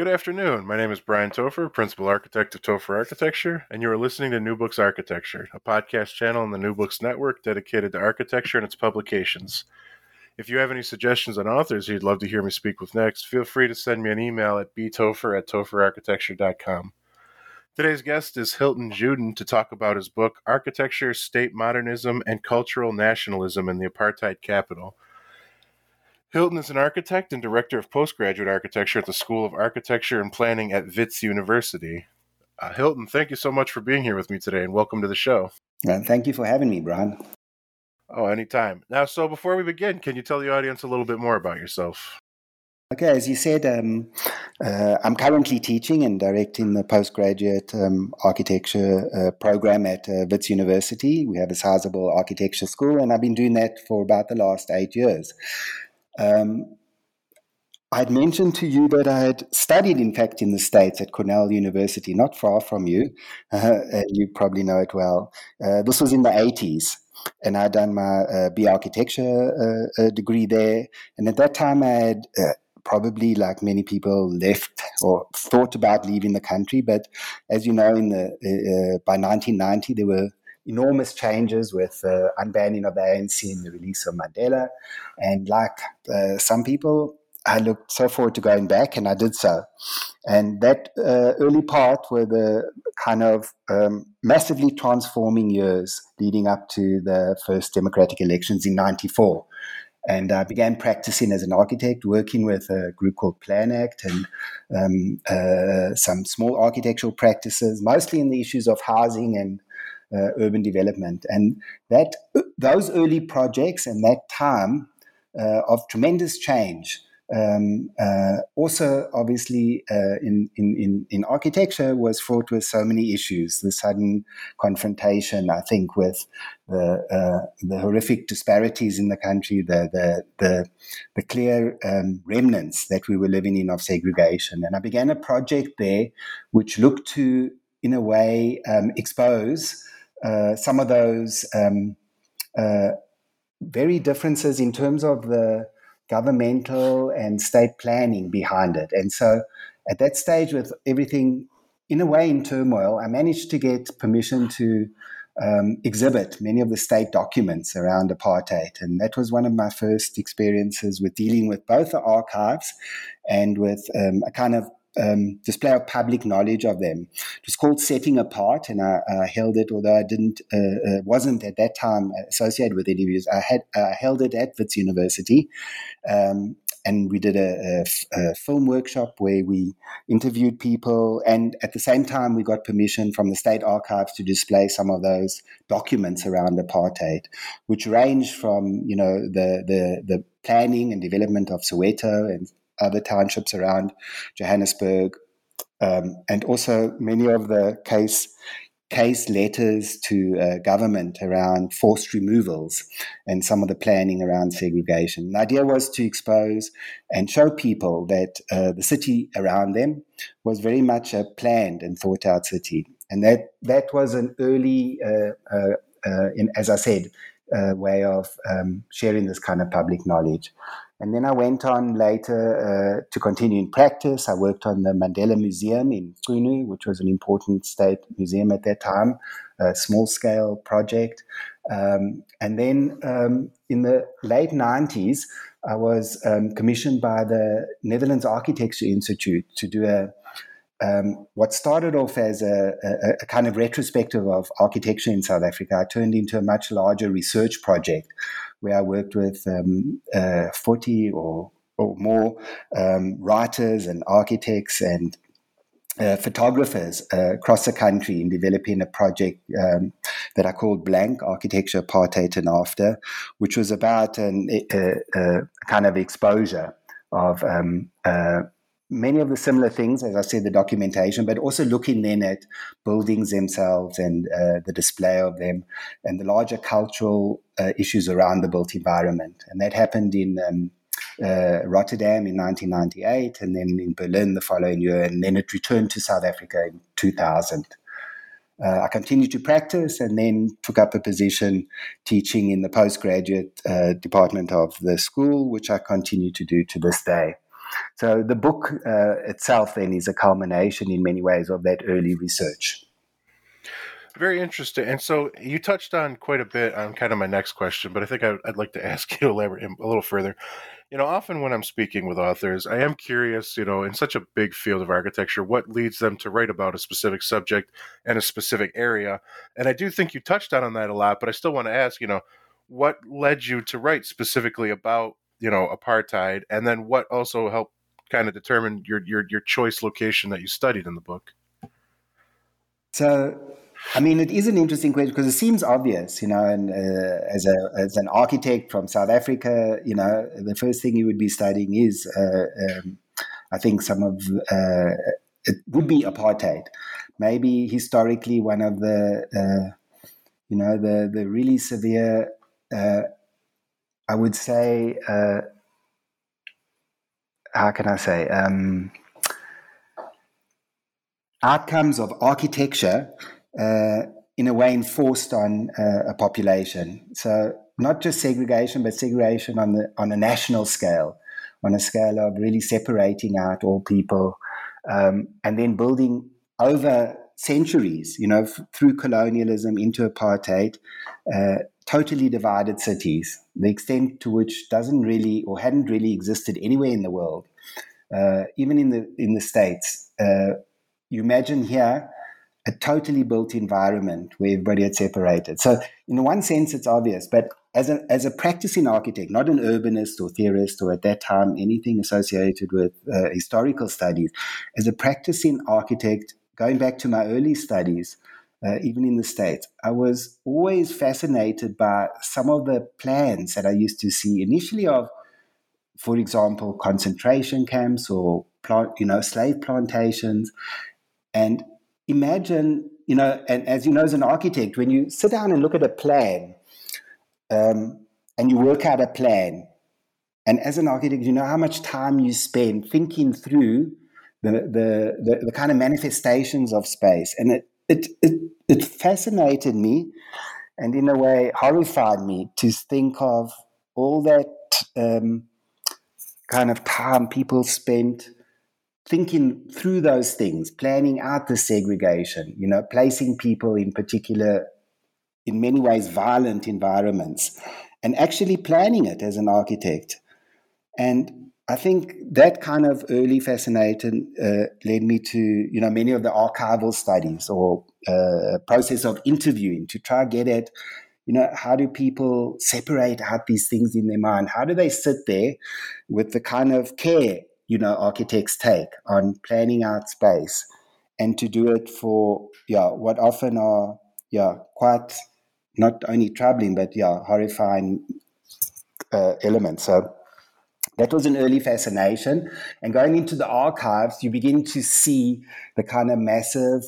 Good afternoon. My name is Brian Topher, Principal Architect of Topher Architecture, and you are listening to New Books Architecture, a podcast channel on the New Books Network dedicated to architecture and its publications. If you have any suggestions on authors you'd love to hear me speak with next, feel free to send me an email at btopher at topherarchitecture.com. Today's guest is Hilton Judin to talk about his book, Architecture, State Modernism, and Cultural Nationalism in the Apartheid Capital – Hilton is an architect and director of postgraduate architecture at the School of Architecture and Planning at Wits University. Uh, Hilton, thank you so much for being here with me today and welcome to the show. Uh, thank you for having me, Brian. Oh, anytime. Now, so before we begin, can you tell the audience a little bit more about yourself? Okay, as you said, um, uh, I'm currently teaching and directing the postgraduate um, architecture uh, program at uh, Wits University. We have a sizable architecture school, and I've been doing that for about the last eight years. Um, I'd mentioned to you that I had studied, in fact, in the States at Cornell University, not far from you. Uh, you probably know it well. Uh, this was in the 80s, and I'd done my uh, B architecture uh, uh, degree there. And at that time, I had uh, probably, like many people, left or thought about leaving the country. But as you know, in the by 1990, there were enormous changes with the unbanning of the ANC and the release of Mandela. And like uh, some people, I looked so forward to going back, and I did so. And that uh, early part were the kind of um, massively transforming years leading up to the first democratic elections in 94. And I began practicing as an architect, working with a group called PlanAct and um, uh, some small architectural practices, mostly in the issues of housing and urban development. And that those early projects and that time uh, of tremendous change. Um, uh, also, obviously, uh, in, in, in architecture, was fraught with so many issues. The sudden confrontation, I think, with the uh, the horrific disparities in the country, the the the, the clear um, remnants that we were living in of segregation. And I began a project there, which looked to, in a way, um, expose uh, some of those um, uh, very differences in terms of the governmental and state planning behind it. And so at that stage, with everything in a way in turmoil, I managed to get permission to um, exhibit many of the state documents around apartheid. And that was one of my first experiences with dealing with both the archives and with um, a kind of um, display of public knowledge of them. It was called Setting Apart, and I, I held it, although I didn't, uh, uh, wasn't at that time associated with any views. I had uh, held it at Wits University, um, and we did a, a, a, film workshop where we interviewed people, and at the same time, we got permission from the state archives to display some of those documents around apartheid, which range from you know the the the planning and development of Soweto and other townships around Johannesburg, um, and also many of the case case letters to uh, government around forced removals and some of the planning around segregation. The idea was to expose and show people that uh, the city around them was very much a planned and thought out city. And that, that was an early, uh, uh, uh in, as I said, way of um, sharing this kind of public knowledge. And then I went on later uh, to continue in practice. I worked on the Mandela Museum in Qunu, which was an important state museum at that time, a small scale project. Um, and then um, in the late 90s, I was um, commissioned by the Netherlands Architecture Institute to do a um, what started off as a, a, a, kind of retrospective of architecture in South Africa turned into a much larger research project where I worked with um, uh, 40 or, or more um, writers and architects and uh, photographers uh, across the country in developing a project um, that I called Blank Architecture, Apartheid and After, which was about an, a, a kind of exposure of um, uh, many of the similar things, as I said, the documentation, but also looking then at buildings themselves and uh, the display of them and the larger cultural uh, issues around the built environment. And that happened in um, uh, Rotterdam in 1998 and then in Berlin the following year. And then it returned to South Africa in 2000. Uh, I continued to practice and then took up a position teaching in the postgraduate uh, department of the school, which I continue to do to this day. So the book uh, itself then is a culmination in many ways of that early research. Very interesting. And so you touched on quite a bit on kind of my next question, but I think I'd, like to ask you to elaborate a little further. You know, often when I'm speaking with authors, I am curious, you know, in such a big field of architecture, what leads them to write about a specific subject and a specific area. And I do think you touched on that a lot, but I still want to ask, you know, what led you to write specifically about you know apartheid, and then what also helped kind of determine your your your choice location that you studied in the book? So, I mean, it is an interesting question because it seems obvious, you know. And uh, as a as an architect from South Africa, you know, the first thing you would be studying is, uh, um, I think, some of uh, it would be apartheid. Maybe historically, one of the, uh, you know, the the really severe uh, I would say, uh, how can I say, um, outcomes of architecture uh, in a way enforced on uh, a population. So not just segregation, but segregation on the on a national scale, on a scale of really separating out all people, um, and then building over centuries, you know, f- through colonialism into apartheid, uh, totally divided cities, the extent to which doesn't really or hadn't really existed anywhere in the world, uh, even in the in the states. Uh, you imagine here a totally built environment where everybody had separated. So, in one sense, it's obvious, but as a as a practicing architect, not an urbanist or theorist or at that time anything associated with uh, historical studies, as a practicing architect, going back to my early studies uh, even in the States. I was always fascinated by some of the plans that I used to see initially of, for example, concentration camps or plant, you know, slave plantations. And imagine, you know, and as you know, as an architect, when you sit down and look at a plan um, and you work out a plan, and as an architect, you know how much time you spend thinking through the, the, the, the kind of manifestations of space. And it, it, it, it fascinated me and in a way horrified me to think of all that um, kind of time people spent thinking through those things, planning out the segregation, you know, placing people in particular, in many ways, violent environments, and actually planning it as an architect. And I think that kind of early fascination uh, led me to, you know, many of the archival studies or uh, process of interviewing to try get at, you know, how do people separate out these things in their mind? How do they sit there with the kind of care, you know, architects take on planning out space and to do it for, yeah, what often are, yeah, quite not only troubling, but, yeah, horrifying uh, elements. So, that was an early fascination. And going into the archives, you begin to see the kind of massive,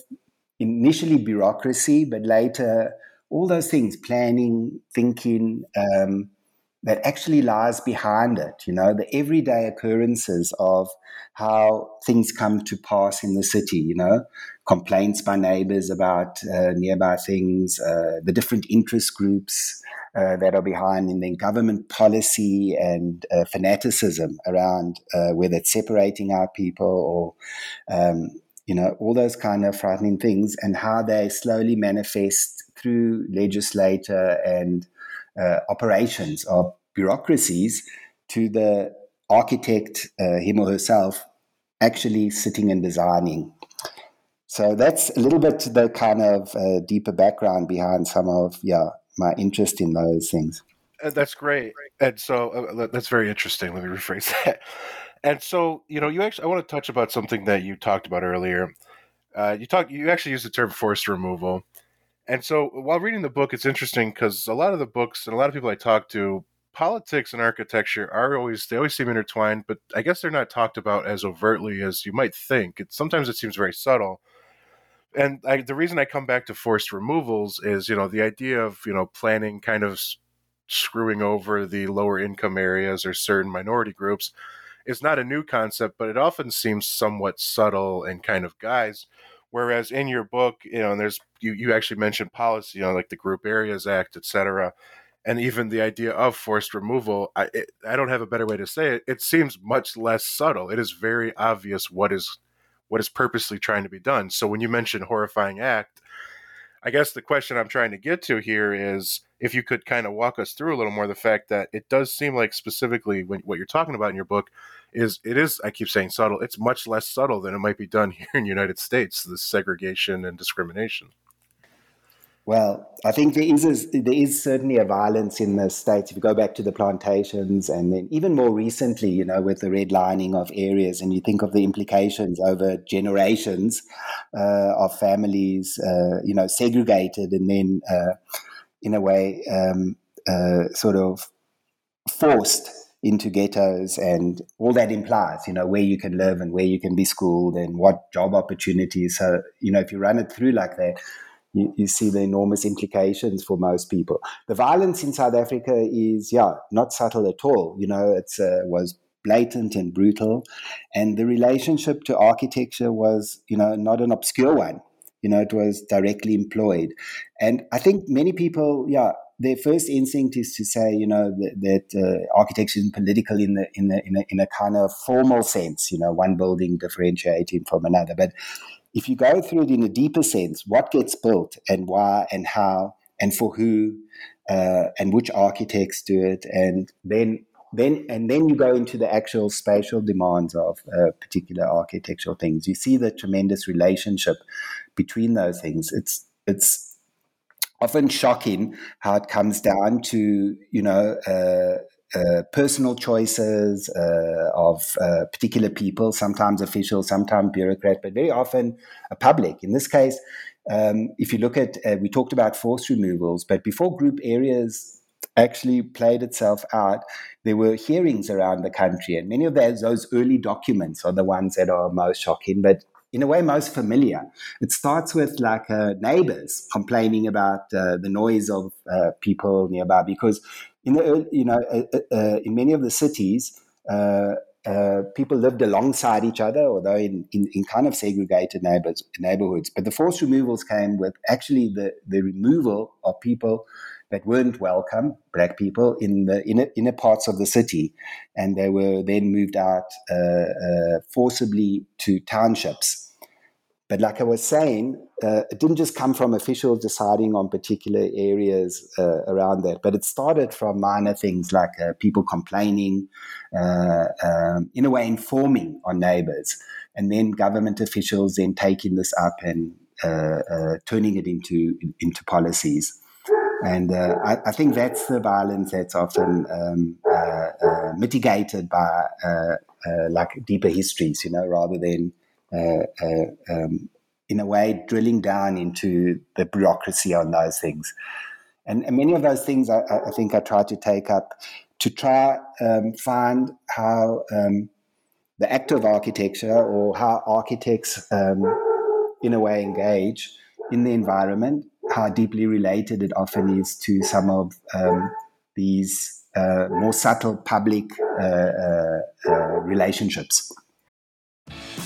initially bureaucracy, but later all those things, planning, thinking, um, that actually lies behind it, you know, the everyday occurrences of how things come to pass in the city, you know, complaints by neighbors about uh, nearby things, uh, the different interest groups uh, that are behind, and then government policy and uh, fanaticism around uh, whether it's separating our people or, um, you know, all those kind of frightening things, and how they slowly manifest through legislator and uh, operations of bureaucracies to the architect, uh, him or herself, actually sitting and designing. So that's a little bit the kind of uh, deeper background behind some of yeah my interest in those things. Uh, that's great, and so uh, that's very interesting. Let me rephrase that. And so you know, you actually I want to touch about something that you talked about earlier. Uh, you talk you actually used the term forced removal, and so while reading the book, it's interesting because a lot of the books and a lot of people I talk to, politics and architecture are always they always seem intertwined, but I guess they're not talked about as overtly as you might think. It, sometimes it seems very subtle. And I, the reason I come back to forced removals is, you know, the idea of you know planning kind of screwing over the lower income areas or certain minority groups is not a new concept, but it often seems somewhat subtle and kind of guise Whereas in your book, you know, and there's you you actually mentioned policy, you know, like the Group Areas Act, et cetera, and even the idea of forced removal. I it, I don't have a better way to say it. It seems much less subtle. It is very obvious what is what is purposely trying to be done. So when you mention horrifying act, I guess the question I'm trying to get to here is if you could kind of walk us through a little more the fact that it does seem like specifically when, what you're talking about in your book is it is I keep saying subtle. It's much less subtle than it might be done here in the United States. This segregation and discrimination. Well, I think there is a, there is certainly a violence in the states. If you go back to the plantations, and then even more recently, you know, with the redlining of areas, and you think of the implications over generations uh, of families, uh, you know, segregated, and then uh, in a way, um, uh, sort of forced into ghettos and all that implies, you know, where you can live and where you can be schooled and what job opportunities. So, you know, if you run it through like that, you, you see the enormous implications for most people. The violence in South Africa is, yeah, not subtle at all. You know, it uh, was blatant and brutal. And the relationship to architecture was, you know, not an obscure one. You know, it was directly employed. And I think many people, yeah, their first instinct is to say, you know, that, that uh, architecture is political in the in the in a, in a kind of formal sense. You know, one building differentiating from another. But if you go through it in a deeper sense, what gets built and why and how and for who uh, and which architects do it, and then then and then you go into the actual spatial demands of uh, particular architectural things. You see the tremendous relationship between those things. It's it's often shocking how it comes down to you know uh, uh, personal choices uh, of uh, particular people, sometimes officials, sometimes bureaucrats, but very often a public. In this case, um, if you look at, uh, we talked about forced removals, but before group areas actually played itself out, there were hearings around the country, and many of those, those early documents are the ones that are most shocking. But in a way most familiar. It starts with like uh, neighbors complaining about the noise of people nearby because in the you know uh, uh, uh, in many of the cities. people lived alongside each other, although in, in, in kind of segregated neighbors, neighborhoods. But the forced removals came with actually the, the removal of people that weren't welcome, black people, in the inner, inner parts of the city. And they were then moved out uh, uh, forcibly to townships. But like I was saying, uh, it didn't just come from officials deciding on particular areas uh, around that, but it started from minor things like uh, people complaining, uh, um, in a way informing on neighbors, and then government officials then taking this up and turning it into into policies. And uh, I, I, think that's the violence that's often um, uh, uh, mitigated by uh, uh, like deeper histories, you know, rather than uh, um, in a way drilling down into the bureaucracy on those things. And, and many of those things I, I, think I try to take up to try um, find how um, the act of architecture or how architects, um, in a way, engage in the environment, how deeply related it often is to some of um, these uh, more subtle public uh, uh, uh relationships.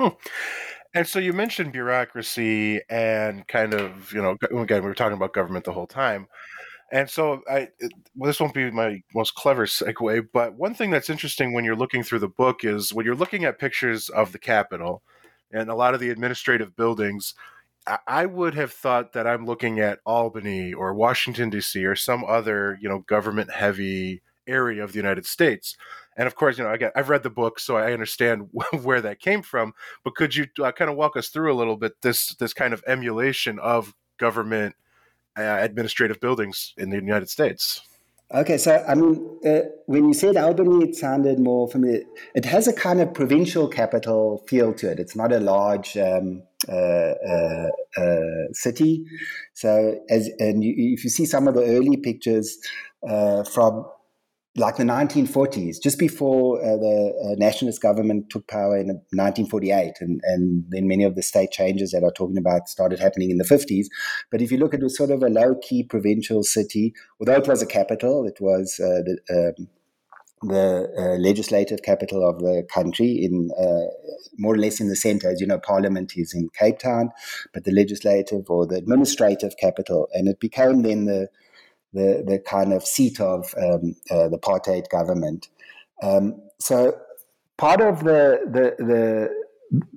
Hmm. And so you mentioned bureaucracy and kind of, you know, again, we were talking about government the whole time. And so I, well, this won't be my most clever segue, but one thing that's interesting when you're looking through the book is when you're looking at pictures of the Capitol and a lot of the administrative buildings, I would have thought that I'm looking at Albany or Washington D.C. or some other, you know, government heavy area of the United States. And of course, you know, again, I've read the book, so I understand where that came from. But could you uh, kind of walk us through a little bit this this kind of emulation of government uh, administrative buildings in the United States? Okay, so I mean, uh, when you said Albany, it sounded more familiar. It has a kind of provincial capital feel to it. It's not a large um, uh, uh, uh city. So, as and you, if you see some of the early pictures uh, from like the 1940s, just before uh, the uh, nationalist government took power in 1948, and, and then many of the state changes that I'm talking about started happening in the 50s. But if you look at it was sort of a low key provincial city, although it was a capital, it was uh, the, um, the uh, legislative capital of the country in uh, more or less in the center. As you know parliament is in cape town but the legislative or the administrative capital. And it became then the the, the kind of seat of um, uh, the apartheid government. Um, so part of the, the, the,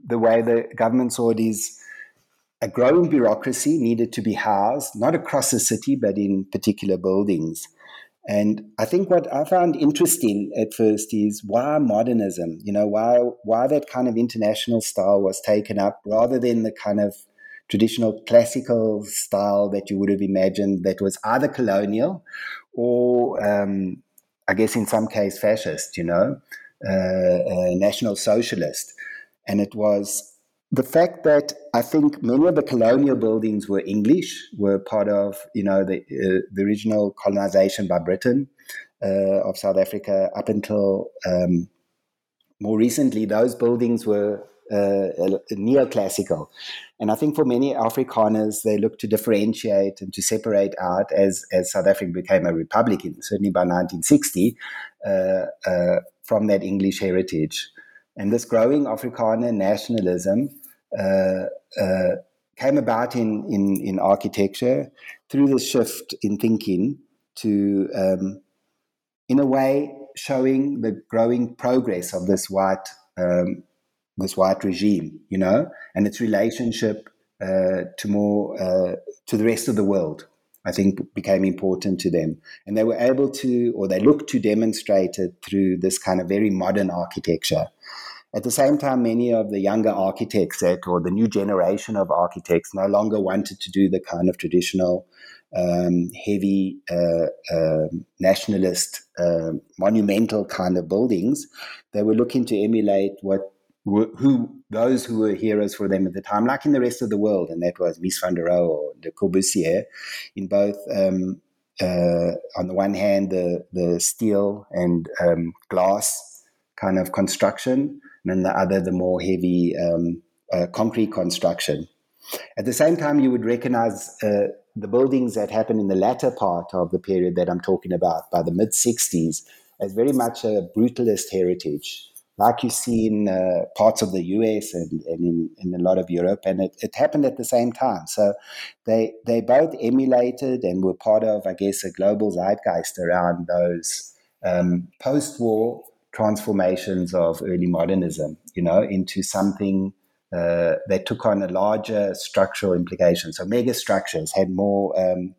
the way the government saw it is a growing bureaucracy needed to be housed, not across the city, but in particular buildings. And I think what I found interesting at first is why modernism, you know, why why that kind of international style was taken up rather than the kind of traditional classical style that you would have imagined that was either colonial or, um, I guess, in some case, fascist, you know, uh, national socialist. And it was the fact that I think many of the colonial buildings were English, were part of, you know, the, uh, the original colonization by Britain uh, of South Africa up until um, more recently, those buildings were neoclassical. And I think for many Afrikaners, they look to differentiate and to separate out as, as South Africa became a republic, certainly by 1960, uh, uh, from that English heritage. And this growing Afrikaner nationalism uh, uh, came about in, in, in architecture through this shift in thinking to, um, in a way, showing the growing progress of this white um, this white regime, you know, and its relationship uh, to more uh, to the rest of the world. I think became important to them, and they were able to, or they looked to demonstrate it through this kind of very modern architecture. At the same time, many of the younger architects that, or the new generation of architects, no longer wanted to do the kind of traditional, um, heavy, uh, uh, nationalist, uh, monumental kind of buildings. They were looking to emulate what who those who were heroes for them at the time, like in the rest of the world, and that was Mies van der Rohe or Le Corbusier, in both um, uh, on the one hand the the steel and um, glass kind of construction, and on the other the more heavy um, uh, concrete construction. At the same time, you would recognize uh, the buildings that happened in the latter part of the period that I'm talking about, by the mid 60s, as very much a brutalist heritage like you see in uh, parts of the US and, and in, in, a lot of Europe, and it, it, happened at the same time. So they they both emulated and were part of, I guess, a global zeitgeist around those um, post-war transformations of early modernism, you know, into something uh, that took on a larger structural implication. So mega structures had more um,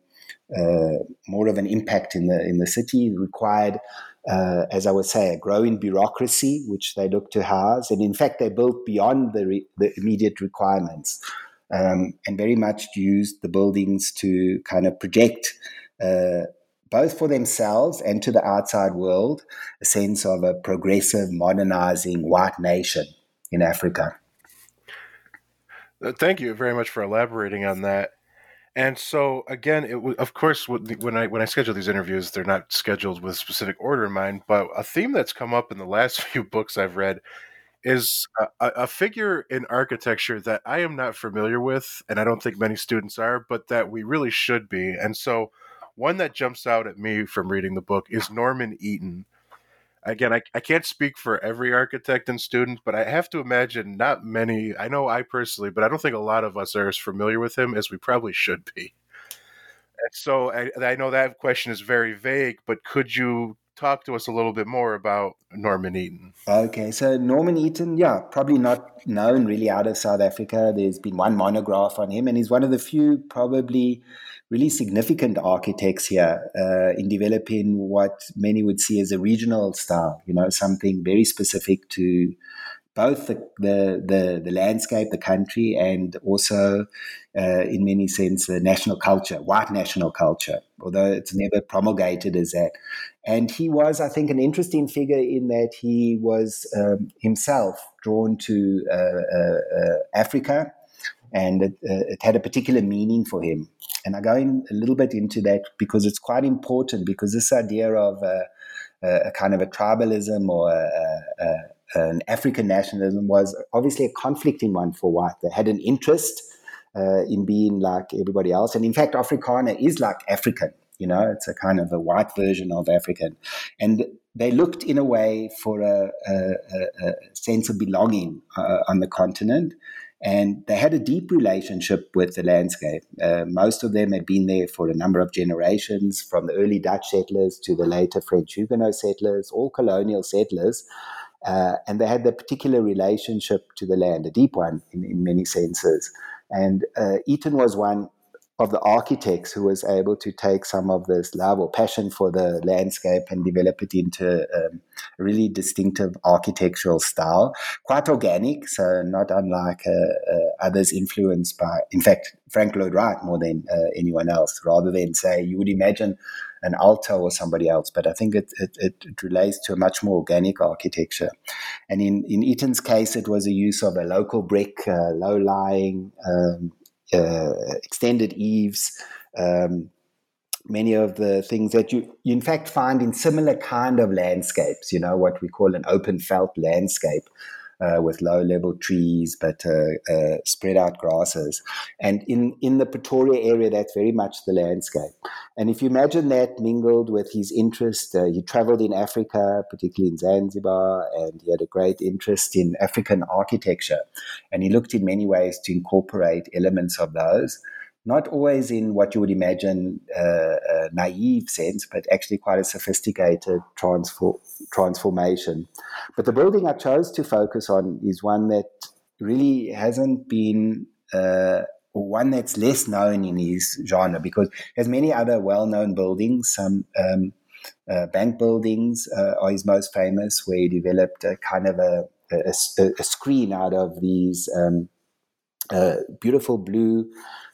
uh, more of an impact in the in the city, required uh, as I would say, a growing bureaucracy, which they look to house. And in fact, they built beyond the, re- the immediate requirements um, and very much used the buildings to kind of project, uh, both for themselves and to the outside world, a sense of a progressive, modernizing white nation in Africa. Uh, thank you very much for elaborating on that. And so again, it w- of course when I when I schedule these interviews, they're not scheduled with a specific order in mind. But a theme that's come up in the last few books I've read is a, a, figure in architecture that I am not familiar with, and I don't think many students are, but that we really should be. And so, one that jumps out at me from reading the book is Norman Eaton again, I, I can't speak for every architect and student, but I have to imagine not many. I know I personally, but I don't think a lot of us are as familiar with him as we probably should be. And so I, I know that question is very vague, but could you talk to us a little bit more about Norman Eaton? Okay, so Norman Eaton, yeah, probably not known really out of South Africa. There's been one monograph on him, and he's one of the few probably really significant architects here uh, in developing what many would see as a regional style, you know, something very specific to both the, the, the, the landscape, the country, and also, uh, in many sense, the national culture, white national culture, although it's never promulgated as that. And he was, I think, an interesting figure in that he was um, himself drawn to uh, uh, uh Africa, and it, uh, it had a particular meaning for him. And I go in a little bit into that because it's quite important because this idea of uh, a kind of a tribalism or a, a, an African nationalism was obviously a conflicting one for white. They had an interest uh, in being like everybody else. And in fact, Afrikaner is like African. You know, it's a kind of a white version of African. And they looked in a way for a, a, a sense of belonging uh, on the continent. And they had a deep relationship with the landscape. Uh, most of them had been there for a number of generations, from the early Dutch settlers to the later French Huguenot settlers, all colonial settlers. Uh, and they had that particular relationship to the land, a deep one in, in many senses. And uh, Eaton was one of the architects who was able to take some of this love or passion for the landscape and develop it into um, a really distinctive architectural style, quite organic, so not unlike uh, uh, others influenced by, in fact, Frank Lloyd Wright more than uh, anyone else, rather than say you would imagine an Aalto or somebody else. But I think it, it, it, relates to a much more organic architecture. And in, in Eaton's case, it was a use of a local brick, uh, low lying, um, extended eaves. Um, many of the things that you, you in fact find in similar kind of landscapes you know what we call an open veld landscape uh, with low level trees but uh, uh, spread out grasses. And in, in the Pretoria area, that's very much the landscape. And if you imagine that mingled with his interest, uh, he traveled in Africa, particularly in Zanzibar, and he had a great interest in African architecture. And he looked in many ways to incorporate elements of those not always in what you would imagine uh, a naive sense, but actually quite a sophisticated transfor- transformation. But the building I chose to focus on is one that really hasn't been. Uh, one that's less known in his genre because there's many other well-known buildings. Some um, uh, bank buildings uh, are his most famous, where he developed a kind of a, a, a screen out of these um, uh, beautiful blue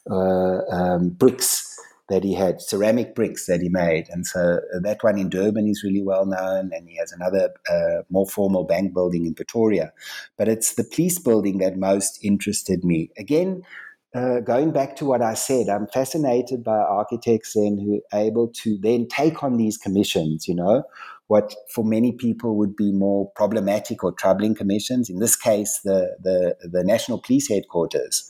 uh, um, bricks that he had, ceramic bricks that he made. And so uh, that one in Durban is really well known, and he has another uh, more formal bank building in Pretoria. But it's the police building that most interested me. Again, uh, going back to what I said, I'm fascinated by architects then who are able to then take on these commissions, you know, what for many people would be more problematic or troubling commissions. In this case, the, the, the National Police Headquarters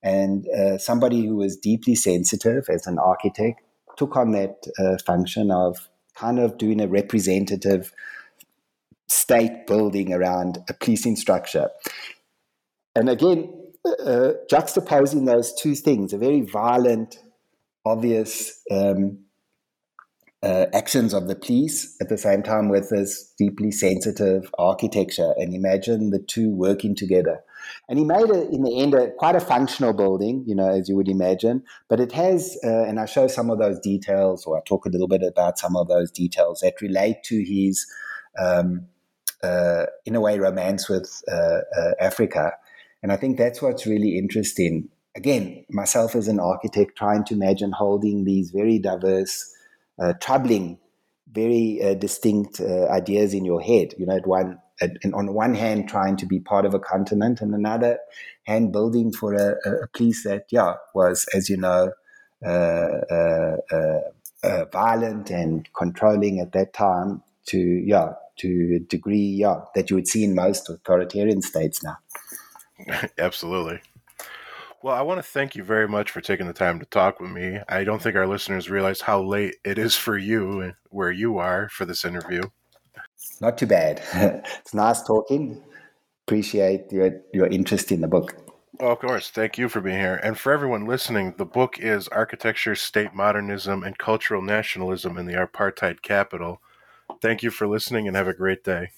and uh, somebody who was deeply sensitive as an architect took on that uh, function of kind of doing a representative state building around a policing structure. And again, uh, juxtaposing those two things, a very violent, obvious um, uh, actions of the police at the same time with this deeply sensitive architecture, and imagine the two working together. And he made it in the end a, quite a functional building, you know, as you would imagine. But it has, uh, and I show some of those details, or I talk a little bit about some of those details that relate to his, um, uh, in a way, romance with uh, uh, Africa. And I think that's what's really interesting. Again, myself as an architect, trying to imagine holding these very diverse, troubling, very uh, distinct uh, ideas in your head. You know, at one, and on one hand, trying to be part of a continent, and another hand, building for a, a place that, yeah, was, as you know, uh, uh, uh, violent and controlling at that time. To yeah, to a degree, yeah, that you would see in most authoritarian states now. Absolutely. Well, I want to thank you very much for taking the time to talk with me. I don't think our listeners realize how late it is for you where you are for this interview. Not too bad. it's nice talking. Appreciate your, your interest in the book. Oh, of course. Thank you for being here. And for everyone listening, the book is Architecture, State Modernism, and Cultural Nationalism in the Apartheid Capital. Thank you for listening and have a great day.